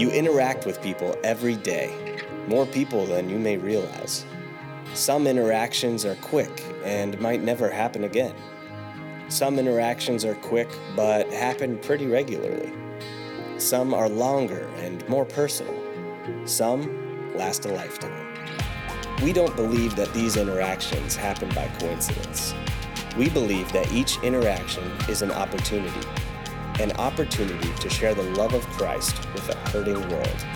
You interact with people every day, more people than you may realize. Some interactions are quick and might never happen again. Some interactions are quick but happen pretty regularly. Some are longer and more personal. Some last a lifetime. We don't believe that these interactions happen by coincidence. We believe that each interaction is an opportunity, an opportunity to share the love of Christ with a hurting world.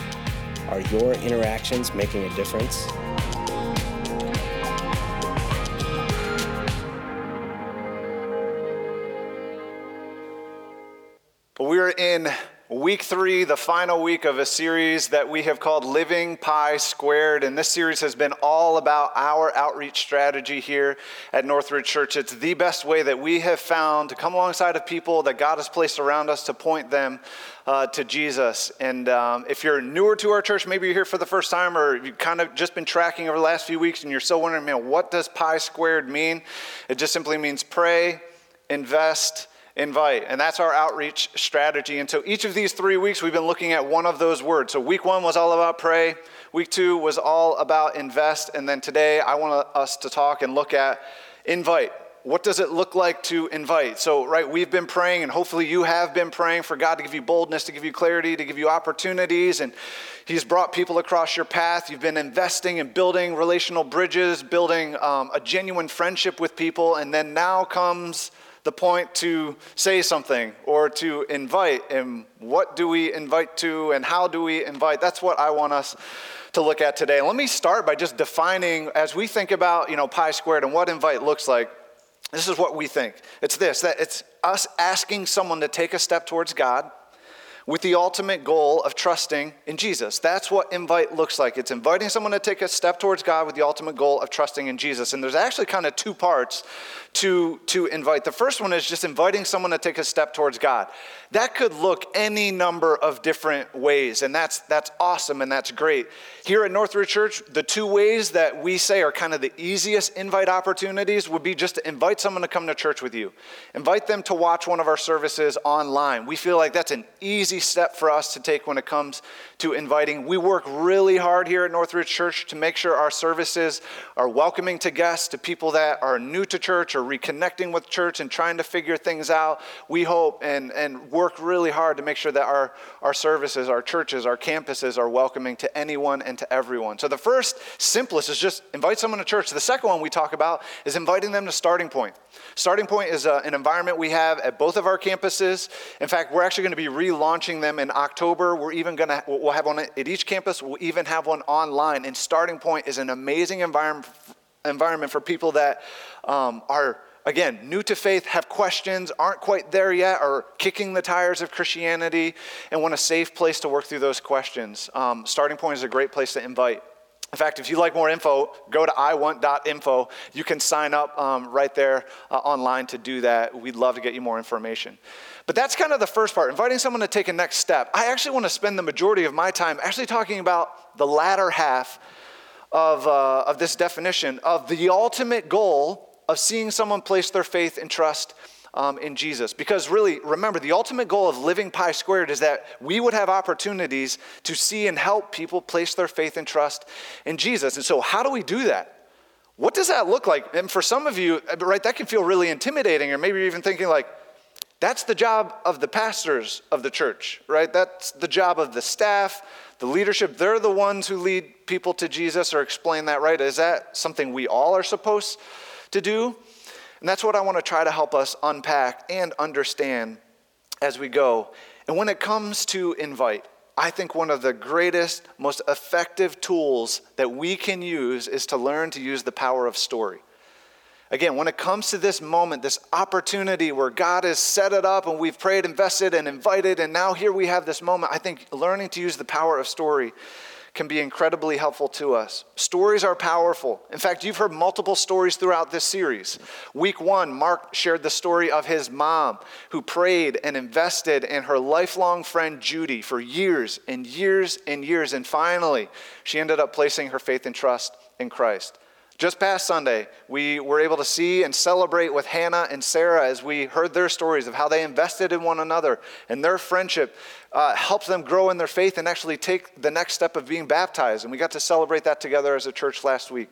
Are your interactions making a difference? But We're in week three, the final week of a series that we have called Living Pi Squared. And this series has been all about our outreach strategy here at Northridge Church. It's the best way that we have found to come alongside of people that God has placed around us to point them uh, to Jesus. And um, if you're newer to our church, maybe you're here for the first time, or you've kind of just been tracking over the last few weeks and you're still wondering, man, what does Pi Squared mean? It just simply means pray, invest, invite. And that's our outreach strategy. And so each of these three weeks, we've been looking at one of those words. So week one was all about pray, week two was all about invest. And then today, I want us to talk and look at invite. What does it look like to invite? So, right, we've been praying, and hopefully you have been praying for God to give you boldness, to give you clarity, to give you opportunities. And He's brought people across your path. You've been investing and building relational bridges, building um, a genuine friendship with people. And then now comes the point to say something or to invite. And what do we invite to and how do we invite? That's what I want us to look at today. Let me start by just defining, as we think about, you know, pi squared and what invite looks like, this is what we think. It's this that it's us asking someone to take a step towards God with the ultimate goal of trusting in Jesus. That's what invite looks like. It's inviting someone to take a step towards God with the ultimate goal of trusting in Jesus. And there's actually kind of two parts to, to invite. The first one is just inviting someone to take a step towards God. That could look any number of different ways, and that's, that's awesome and that's great. Here at Northridge Church, the two ways that we say are kind of the easiest invite opportunities would be just to invite someone to come to church with you, invite them to watch one of our services online. We feel like that's an easy step for us to take when it comes to inviting. We work really hard here at Northridge Church to make sure our services are welcoming to guests, to people that are new to church or reconnecting with church and trying to figure things out. We hope and, and work really hard to make sure that our, our services, our churches, our campuses are welcoming to anyone and to everyone. So the first, simplest, is just invite someone to church. The second one we talk about is inviting them to Starting Point. Starting Point is a, uh, an environment we have at both of our campuses. In fact, we're actually going to be relaunching them in October. We're even going to, we'll have one at each campus, we'll even have one online. And Starting Point is an amazing environment environment for people that um, are again new to faith have questions aren't quite there yet or kicking the tires of christianity and want a safe place to work through those questions um, starting point is a great place to invite in fact, if you'd like more info, go to iwant.info. You can sign up um, right there uh, online to do that. We'd love to get you more information. But that's kind of the first part, inviting someone to take a next step. I actually want to spend the majority of my time actually talking about the latter half of, uh, of this definition of the ultimate goal of seeing someone place their faith and trust um, in Jesus. Because really, remember, the ultimate goal of living Pi Squared is that we would have opportunities to see and help people place their faith and trust in Jesus. And so, how do we do that? What does that look like? And for some of you, right, that can feel really intimidating, or maybe you're even thinking, like, that's the job of the pastors of the church, right? That's the job of the staff, the leadership. They're the ones who lead people to Jesus or explain that, right? Is that something we all are supposed to do? And that's what I want to try to help us unpack and understand as we go. And when it comes to invite, I think one of the greatest, most effective tools that we can use is to learn to use the power of story. Again, when it comes to this moment, this opportunity where God has set it up and we've prayed, invested, and invited, and now here we have this moment, I think learning to use the power of story can be incredibly helpful to us. Stories are powerful. In fact, you've heard multiple stories throughout this series. Week one, Mark shared the story of his mom who prayed and invested in her lifelong friend Judy for years and years and years. And finally, she ended up placing her faith and trust in Christ. Just past Sunday, we were able to see and celebrate with Hannah and Sarah as we heard their stories of how they invested in one another and their friendship uh, helps them grow in their faith and actually take the next step of being baptized. And we got to celebrate that together as a church last week.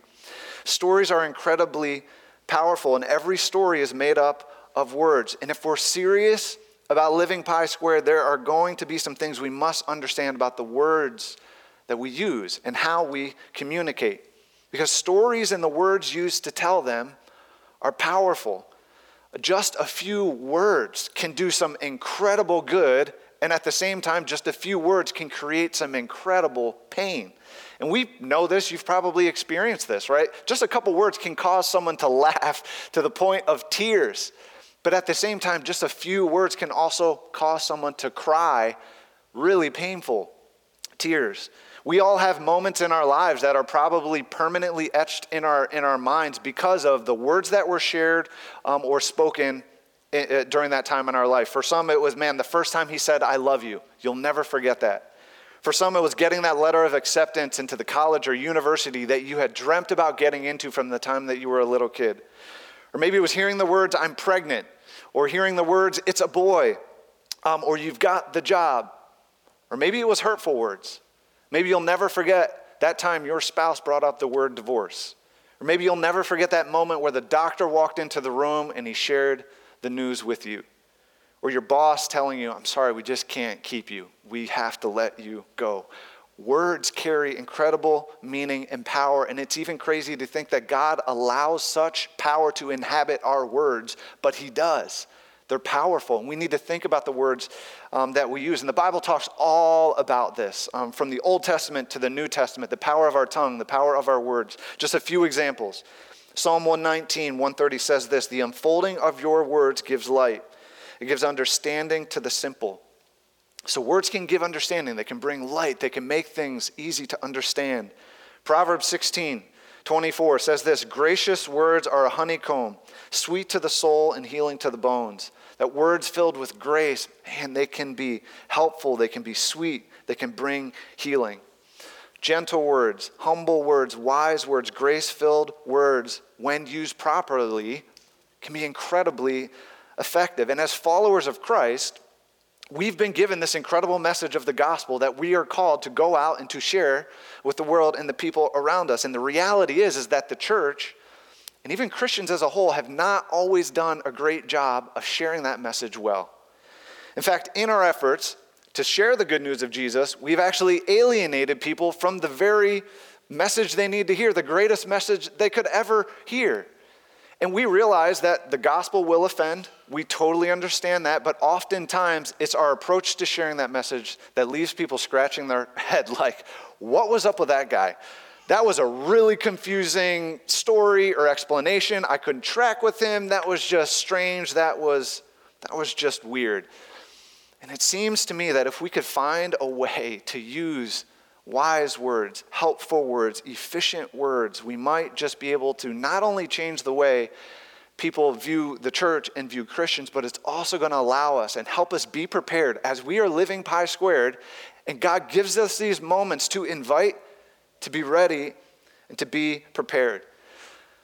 Stories are incredibly powerful, and every story is made up of words. And if we're serious about living Pi Squared, there are going to be some things we must understand about the words that we use and how we communicate. Because stories and the words used to tell them are powerful. Just a few words can do some incredible good, and at the same time, just a few words can create some incredible pain. And we know this, you've probably experienced this, right? Just a couple words can cause someone to laugh to the point of tears. But at the same time, just a few words can also cause someone to cry really painful tears. We all have moments in our lives that are probably permanently etched in our, in our minds because of the words that were shared um, or spoken eh, eh, during that time in our life. For some, it was, man, the first time he said, I love you. You'll never forget that. For some, it was getting that letter of acceptance into the college or university that you had dreamt about getting into from the time that you were a little kid. Or maybe it was hearing the words, I'm pregnant, or hearing the words, it's a boy, um, or you've got the job. Or maybe it was hurtful words. Maybe you'll never forget that time your spouse brought up the word divorce. Or maybe you'll never forget that moment where the doctor walked into the room and he shared the news with you. Or your boss telling you, I'm sorry, we just can't keep you. We have to let you go. Words carry incredible meaning and power, and it's even crazy to think that God allows such power to inhabit our words, but He does. They're powerful, and we need to think about the words um, that we use. And the Bible talks all about this um, from the Old Testament to the New Testament the power of our tongue, the power of our words. Just a few examples. Psalm 119, 130 says this The unfolding of your words gives light, it gives understanding to the simple. So, words can give understanding, they can bring light, they can make things easy to understand. Proverbs 16, 24 says this Gracious words are a honeycomb, sweet to the soul and healing to the bones. That words filled with grace, man, they can be helpful, they can be sweet, they can bring healing. Gentle words, humble words, wise words, grace filled words, when used properly, can be incredibly effective. And as followers of Christ, we've been given this incredible message of the gospel that we are called to go out and to share with the world and the people around us. And the reality is, is that the church and even Christians as a whole have not always done a great job of sharing that message well. In fact, in our efforts to share the good news of Jesus, we've actually alienated people from the very message they need to hear, the greatest message they could ever hear. And we realize that the gospel will offend. We totally understand that. But oftentimes, it's our approach to sharing that message that leaves people scratching their head like, what was up with that guy? That was a really confusing story or explanation. I couldn't track with him. That was just strange. That was, that was just weird. And it seems to me that if we could find a way to use wise words, helpful words, efficient words, we might just be able to not only change the way people view the church and view Christians, but it's also going to allow us and help us be prepared as we are living Pi Squared. And God gives us these moments to invite, to be ready, and to be prepared.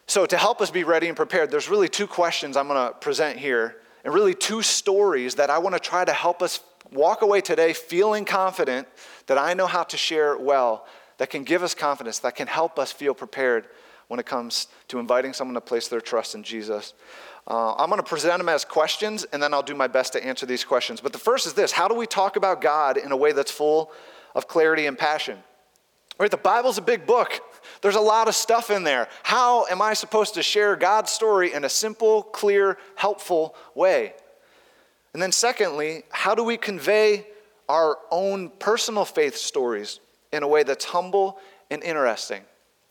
So, to help us be ready and prepared, there's really two questions I'm going to present here, and really two stories that I want to try to help us walk away today feeling confident that I know how to share well, that can give us confidence, that can help us feel prepared when it comes to inviting someone to place their trust in Jesus. Uh, I'm going to present them as questions, and then I'll do my best to answer these questions. But the first is this How do we talk about God in a way that's full of clarity and passion? Right, the Bible's a big book. There's a lot of stuff in there. How am I supposed to share God's story in a simple, clear, helpful way? And then, secondly, how do we convey our own personal faith stories in a way that's humble and interesting?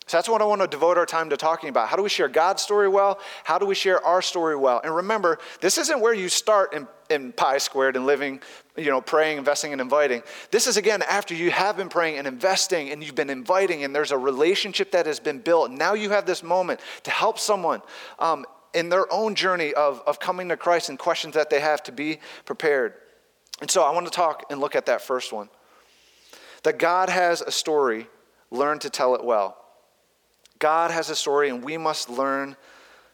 So that's what I want to devote our time to talking about. How do we share God's story well? How do we share our story well? And remember, this isn't where you start in, in Pi Squared and living, you know, praying, investing, and inviting. This is again after you have been praying and investing and you've been inviting and there's a relationship that has been built. Now you have this moment to help someone um, in their own journey of, of coming to Christ and questions that they have to be prepared. And so I want to talk and look at that first one. That God has a story, learn to tell it well. God has a story, and we must learn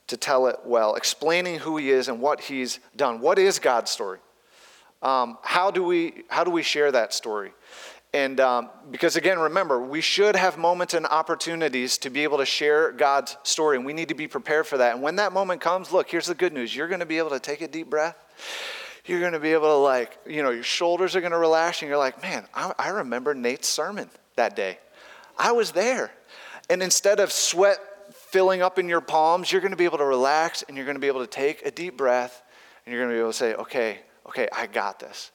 to tell it well, explaining who He is and what He's done. What is God's story? Um, how, do we, how do we share that story? And um, because again, remember, we should have moments and opportunities to be able to share God's story, and we need to be prepared for that. And when that moment comes, look, here's the good news you're going to be able to take a deep breath. You're going to be able to, like, you know, your shoulders are going to relax, and you're like, man, I, I remember Nate's sermon that day. I was there. And instead of sweat filling up in your palms, you're going to be able to relax and you're going to be able to take a deep breath and you're going to be able to say, okay, okay, I got this.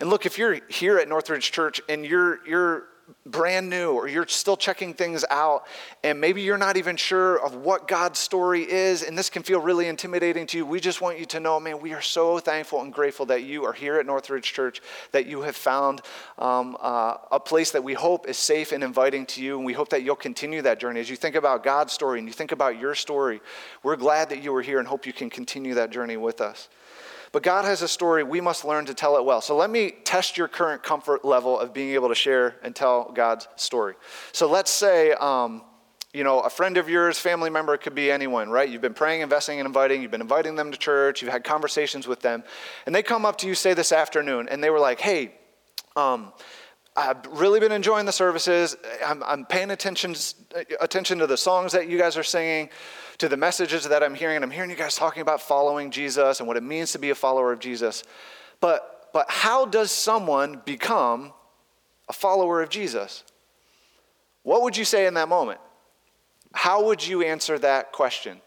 And look, if you're here at Northridge Church and you're, you're brand new or you're still checking things out and maybe you're not even sure of what God's story is and this can feel really intimidating to you, we just want you to know, man, we are so thankful and grateful that you are here at Northridge Church, that you have found um, uh, a place that we hope is safe and inviting to you. And we hope that you'll continue that journey. As you think about God's story and you think about your story, we're glad that you are here and hope you can continue that journey with us. But God has a story. We must learn to tell it well. So let me test your current comfort level of being able to share and tell God's story. So let's say, um, you know, a friend of yours, family member, could be anyone, right? You've been praying, investing, and inviting. You've been inviting them to church. You've had conversations with them. And they come up to you, say, this afternoon, and they were like, hey, um, I've really been enjoying the services. I'm, I'm paying attention, attention to the songs that you guys are singing to the messages that I'm hearing, and I'm hearing you guys talking about following Jesus and what it means to be a follower of Jesus. But, but how does someone become a follower of Jesus? What would you say in that moment? How would you answer that question?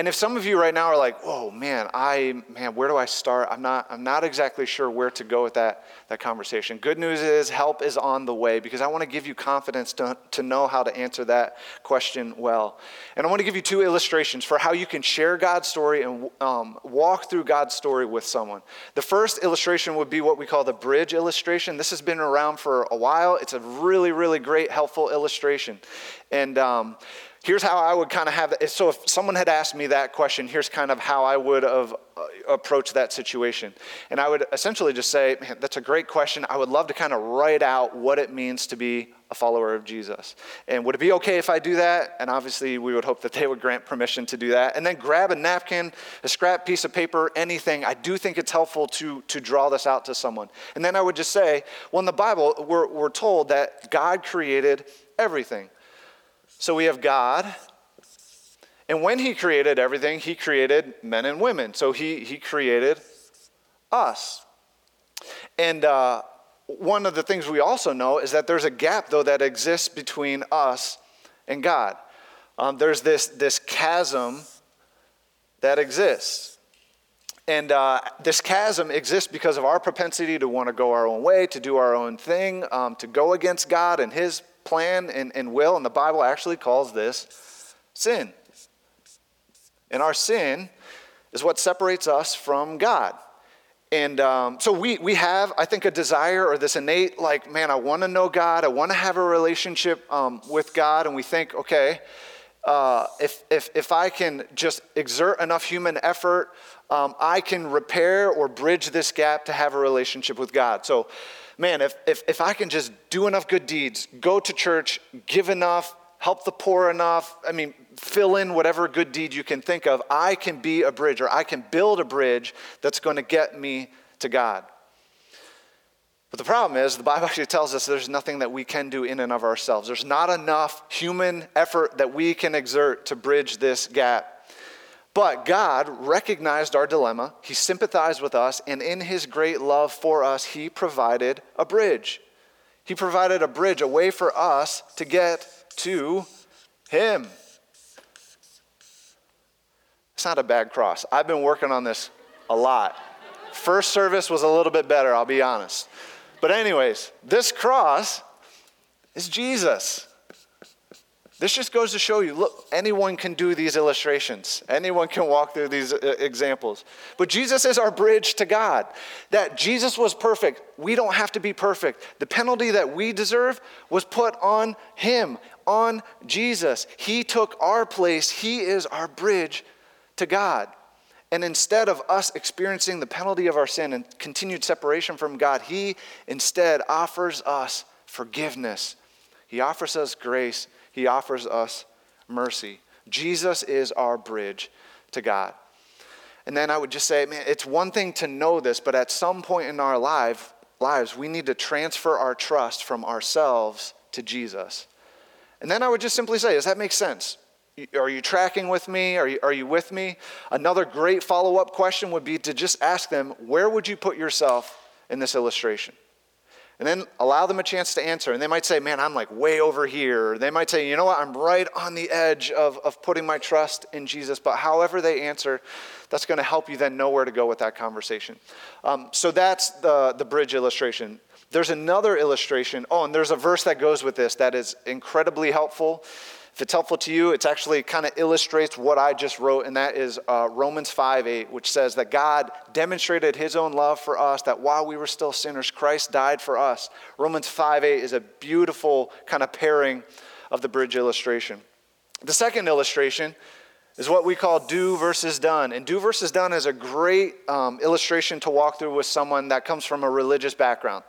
And if some of you right now are like, "Whoa, man, I man, where do I start?" I'm not I'm not exactly sure where to go with that that conversation. Good news is help is on the way because I want to give you confidence to, to know how to answer that question well. And I want to give you two illustrations for how you can share God's story and um, walk through God's story with someone. The first illustration would be what we call the bridge illustration. This has been around for a while. It's a really, really great, helpful illustration. And um, here's how I would kind of have it. So if someone had asked me that question, here's kind of how I would have uh, approached that situation. And I would essentially just say, man, that's a great question. I would love to kind of write out what it means to be a follower of Jesus. And would it be okay if I do that? And obviously, we would hope that they would grant permission to do that. And then grab a napkin, a scrap piece of paper, anything. I do think it's helpful to, to draw this out to someone. And then I would just say, well, in the Bible, we're, we're told that God created everything. So we have God. And when he created everything, he created men and women. So he, he created us. And uh, one of the things we also know is that there's a gap, though, that exists between us and God. Um, there's this, this chasm that exists. And uh, this chasm exists because of our propensity to want to go our own way, to do our own thing, um, to go against God and His plan and, and will, and the Bible actually calls this sin. And our sin is what separates us from God. And um, so we, we have, I think, a desire or this innate, like, man, I want to know God. I want to have a relationship um, with God. And we think, okay, uh, if, if, if I can just exert enough human effort, um, I can repair or bridge this gap to have a relationship with God. So man, if, if, if I can just do enough good deeds, go to church, give enough, help the poor enough, I mean, fill in whatever good deed you can think of, I can be a bridge or I can build a bridge that's going to get me to God. But the problem is, the Bible actually tells us there's nothing that we can do in and of ourselves. There's not enough human effort that we can exert to bridge this gap. But God recognized our dilemma, He sympathized with us, and in His great love for us, He provided a bridge. He provided a bridge, a way for us to get to Him. It's not a bad cross. I've been working on this a lot. First service was a little bit better, I'll be honest. But, anyways, this cross is Jesus. This just goes to show you look, anyone can do these illustrations, anyone can walk through these uh, examples. But Jesus is our bridge to God. That Jesus was perfect. We don't have to be perfect. The penalty that we deserve was put on Him, on Jesus. He took our place, He is our bridge to God. And instead of us experiencing the penalty of our sin and continued separation from God, He instead offers us forgiveness. He offers us grace He offers us mercy. Jesus is our bridge to God. And then I would just say, man, it's one thing to know this, but at some point in our life, lives, we need to transfer our trust from ourselves to Jesus. And then I would just simply say, does that make sense? Are you tracking with me? Are you, are you with me? Another great follow up question would be to just ask them, where would you put yourself in this illustration? And then allow them a chance to answer. And they might say, man, I'm like way over here. They might say, you know what, I'm right on the edge of, of putting my trust in Jesus. But however they answer, that's going to help you then know where to go with that conversation. Um, so that's the, the bridge illustration. There's another illustration. Oh, and there's a verse that goes with this that is incredibly helpful. If it's helpful to you, it's actually kind of illustrates what I just wrote, and that is uh, Romans 5 8, which says that God demonstrated his own love for us, that while we were still sinners, Christ died for us. Romans 5 8 is a beautiful kind of pairing of the bridge illustration. The second illustration is what we call do versus done. And do versus done is a great um, illustration to walk through with someone that comes from a religious background.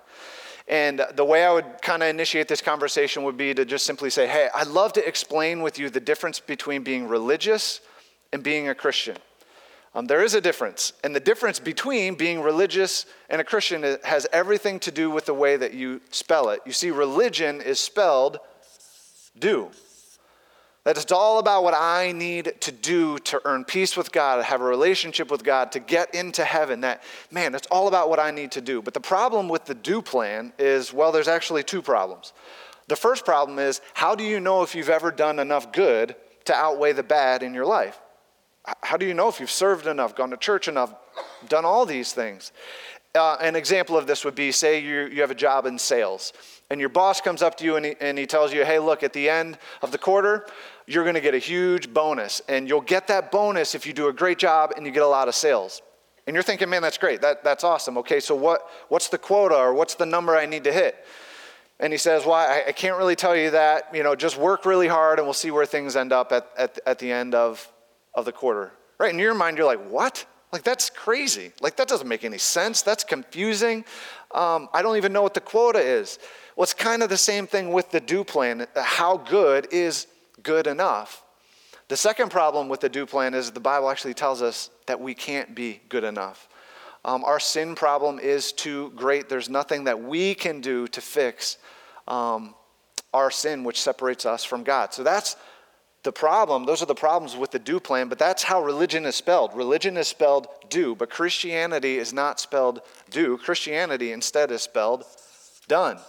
And the way I would kind of initiate this conversation would be to just simply say, hey, I'd love to explain with you the difference between being religious and being a Christian. Um, there is a difference. And the difference between being religious and a Christian has everything to do with the way that you spell it. You see, religion is spelled do. That it's all about what I need to do to earn peace with God, to have a relationship with God, to get into heaven. That, man, it's all about what I need to do. But the problem with the do plan is, well, there's actually two problems. The first problem is, how do you know if you've ever done enough good to outweigh the bad in your life? How do you know if you've served enough, gone to church enough, done all these things? Uh, an example of this would be say you, you have a job in sales and your boss comes up to you and he, and he tells you, hey, look, at the end of the quarter, you're going to get a huge bonus. And you'll get that bonus if you do a great job and you get a lot of sales. And you're thinking, man, that's great. That, that's awesome. Okay, so what, what's the quota or what's the number I need to hit? And he says, well, I, I can't really tell you that. You know, just work really hard and we'll see where things end up at, at, at the end of, of the quarter. Right? In your mind, you're like, what? Like, that's crazy. Like, that doesn't make any sense. That's confusing. Um, I don't even know what the quota is. Well, it's kind of the same thing with the do plan. How good is good enough? The second problem with the do plan is the Bible actually tells us that we can't be good enough. Um, our sin problem is too great. There's nothing that we can do to fix um, our sin, which separates us from God. So that's the problem. Those are the problems with the do plan, but that's how religion is spelled. Religion is spelled do, but Christianity is not spelled do. Christianity instead is spelled done.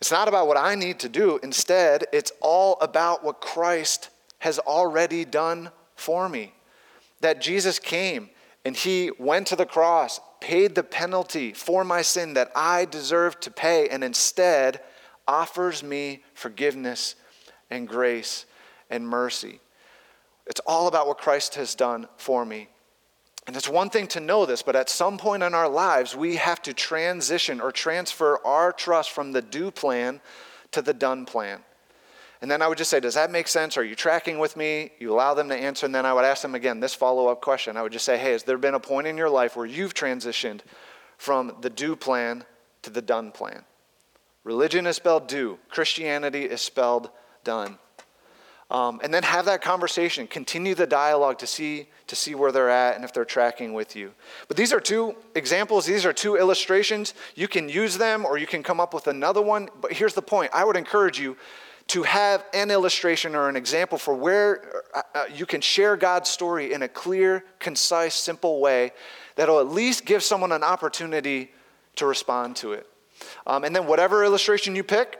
It's not about what I need to do. Instead, it's all about what Christ has already done for me. That Jesus came and he went to the cross, paid the penalty for my sin that I deserved to pay, and instead offers me forgiveness and grace and mercy. It's all about what Christ has done for me. And it's one thing to know this, but at some point in our lives, we have to transition or transfer our trust from the do plan to the done plan. And then I would just say, Does that make sense? Are you tracking with me? You allow them to answer, and then I would ask them again this follow up question. I would just say, Hey, has there been a point in your life where you've transitioned from the do plan to the done plan? Religion is spelled do, Christianity is spelled done. Um, and then have that conversation. Continue the dialogue to see, to see where they're at and if they're tracking with you. But these are two examples, these are two illustrations. You can use them or you can come up with another one. But here's the point I would encourage you to have an illustration or an example for where uh, uh you can share God's story in a clear, concise, simple way that'll at least give someone an opportunity to respond to it. Um, and then, whatever illustration you pick,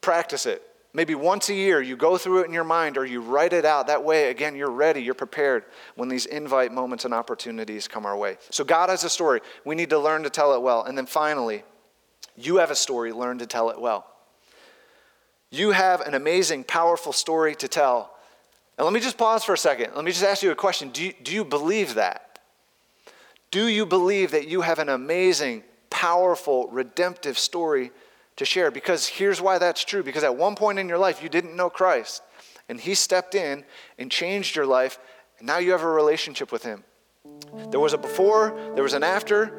practice it. Maybe once a year, you go through it in your mind or you write it out. That way, again, you're ready, you're prepared when these invite moments and opportunities come our way. So, God has a story. We need to learn to tell it well. And then finally, you have a story, learn to tell it well. You have an amazing, powerful story to tell. And let me just pause for a second. Let me just ask you a question Do you, do you believe that? Do you believe that you have an amazing, powerful, redemptive story to share. Because here's why that's true. Because at one point in your life, you didn't know Christ, and He stepped in and changed your life, and now you have a relationship with Him. There was a before, there was an after.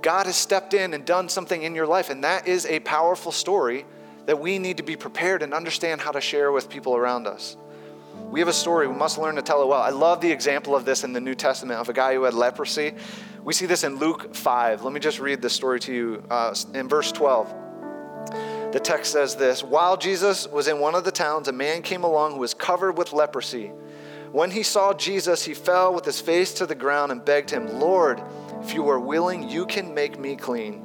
God has stepped in and done something in your life, and that is a powerful story that we need to be prepared and understand how to share with people around us. We have a story, we must learn to tell it well. I love the example of this in the New Testament of a guy who had leprosy. We see this in Luke 5. Let me just read this story to you uh, in verse 12. The text says this While Jesus was in one of the towns, a man came along who was covered with leprosy. When he saw Jesus, he fell with his face to the ground and begged him, Lord, if you are willing, you can make me clean.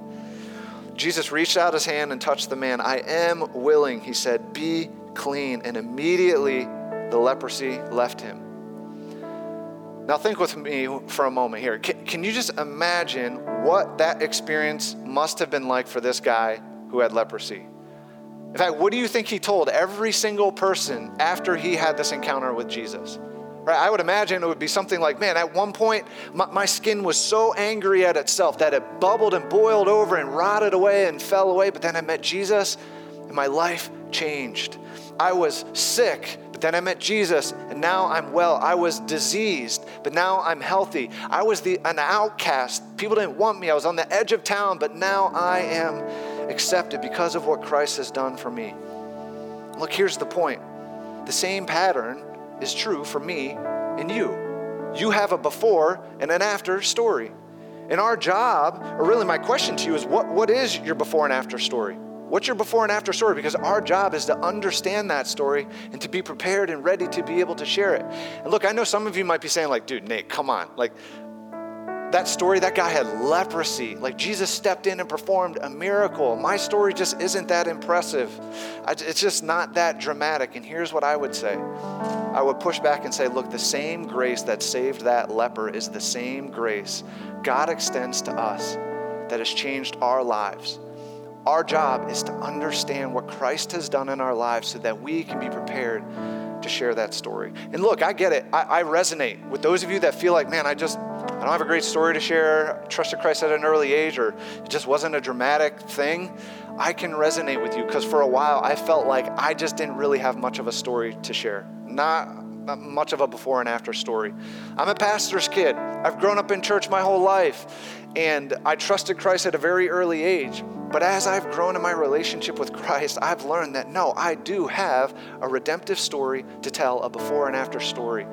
Jesus reached out his hand and touched the man. I am willing, he said, be clean. And immediately the leprosy left him. Now, think with me for a moment here. Can, can, you just imagine what that experience must have been like for this guy who had leprosy? In fact, what do you think he told every single person after he had this encounter with Jesus? Right? I would imagine it would be something like, man, at one point, my, my skin was so angry at itself that it bubbled and boiled over and rotted away and fell away. But then I met Jesus and my life changed. I was sick, but then I met Jesus and now I'm well. I was diseased, but now I'm healthy. I was the, an outcast. People didn't want me. I was on the edge of town, but now I am accepted because of what Christ has done for me. Look, here's the point the same pattern is true for me and you. You have a before and an after story. And our job, or really my question to you is what, what is your before and after story? What's your before and after story? Because our job is to understand that story and to be prepared and ready to be able to share it. And look, I know some of you might be saying, like, dude, Nate, come on. Like, that story, that guy had leprosy. Like Jesus stepped in and performed a miracle. My story just isn't that impressive. It's just not that dramatic. And here's what I would say I would push back and say, look, the same grace that saved that leper is the same grace God extends to us that has changed our lives. Our job is to understand what Christ has done in our lives so that we can be prepared to share that story. And look, I get it. I, I resonate with those of you that feel like, man, I just I don't have a great story to share, trusted Christ at an early age, or it just wasn't a dramatic thing, I can resonate with you because for a while I felt like I just didn't really have much of a story to share. Not, not much of a before and after story. I'm a pastor's kid. I've grown up in church my whole life, and I trusted Christ at a very early age. But as I've grown in my relationship with Christ, I've learned that no, I do have a redemptive story to tell, a before and after story.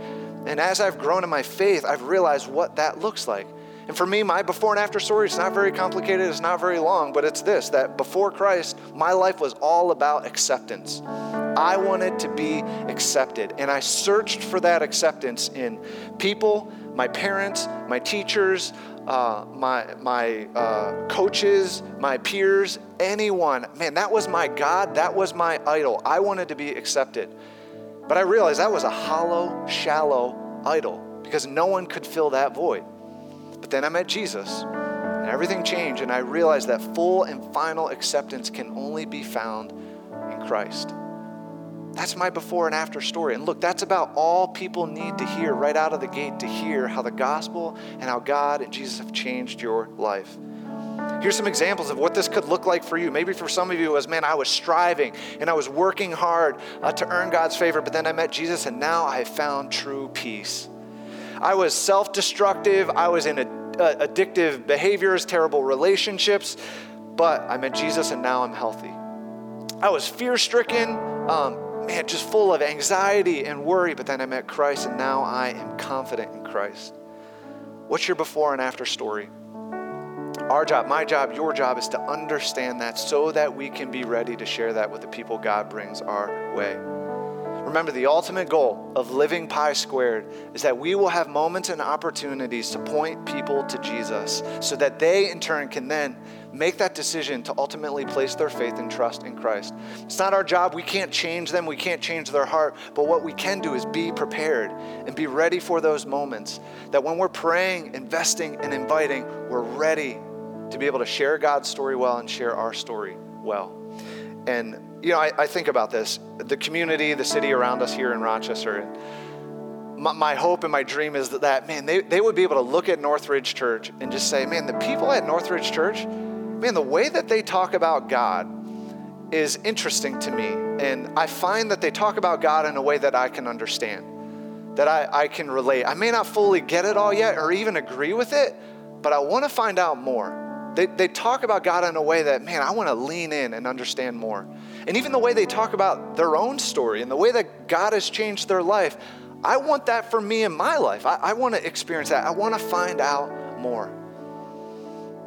And as I've grown in my faith, I've realized what that looks like. And for me, my before and after story, is not very complicated, it's not very long, but it's this that before Christ, my life was all about acceptance. I wanted to be accepted, and I searched for that acceptance in people, my parents, my teachers, uh, my, my uh, coaches, my peers, anyone. Man, that was my God, that was my idol. I wanted to be accepted. But I realized that was a hollow, shallow idol because no one could fill that void. But then I met Jesus and everything changed, and I realized that full and final acceptance can only be found in Christ. That's my before and after story. And look, that's about all people need to hear right out of the gate to hear how the gospel and how God and Jesus have changed your life. Here's some examples of what this could look like for you. Maybe for some of you, it was, man, I was striving and I was working hard uh, to earn God's favor, but then I met Jesus and now I found true peace. I was self destructive, I was in a, uh, addictive behaviors, terrible relationships, but I met Jesus and now I'm healthy. I was fear stricken, um, man, just full of anxiety and worry, but then I met Christ and now I am confident in Christ. What's your before and after story? Our job, my job, your job is to understand that so that we can be ready to share that with the people God brings our way. Remember, the ultimate goal of living Pi Squared is that we will have moments and opportunities to point people to Jesus so that they, in turn, can then make that decision to ultimately place their faith and trust in Christ. It's not our job. We can't change them, we can't change their heart. But what we can do is be prepared and be ready for those moments. That when we're praying, investing, and inviting, we're ready to be able to share God's story well and share our story well. And, you know, I, I think about this the community, the city around us here in Rochester. My, my, hope and my dream is that, that, man, they, they would be able to look at Northridge Church and just say, man, the people at Northridge Church, man, the way that they talk about God is interesting to me. And I find that they talk about God in a way that I can understand, that I, I can relate. I may not fully get it all yet or even agree with it, but I want to find out more. they, they talk about God in a way that, man, I want to lean in and understand more. And even the way they talk about their own story and the way that God has changed their life, I want that for me in my life. I, I want to experience that. I want to find out more.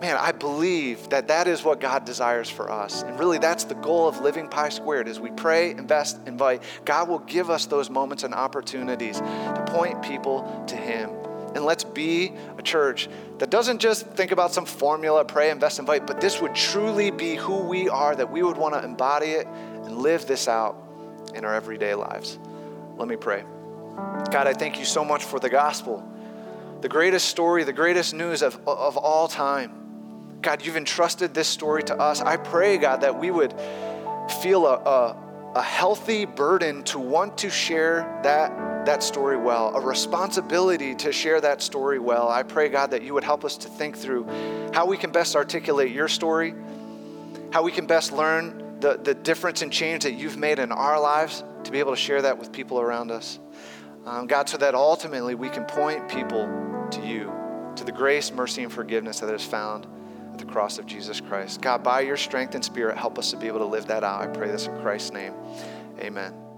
Man, I believe that that is what God desires for us. And really, that's the goal of Living Pi Squared is we pray, invest, invite. God will give us those moments and opportunities to point people to Him. And let's be a church that doesn't just think about some formula, pray, invest, invite, but this would truly be who we are, that we would want to embody it and live this out in our everyday lives. Let me pray. God, I thank you so much for the gospel, the greatest story, the greatest news of, of all time. God, you've entrusted this story to us. I pray, God, that we would feel a, a, a healthy burden to want to share that, that story well, a responsibility to share that story well. I pray, God, that you would help us to think through how we can best articulate your story, how we can best learn the, the difference and change that you've made in our lives to be able to share that with people around us. Um, God, so that ultimately we can point people to you, to the grace, mercy, and forgiveness that is found at the cross of Jesus Christ. God, by your strength and spirit, help us to be able to live that out. I pray this in Christ's name. Amen.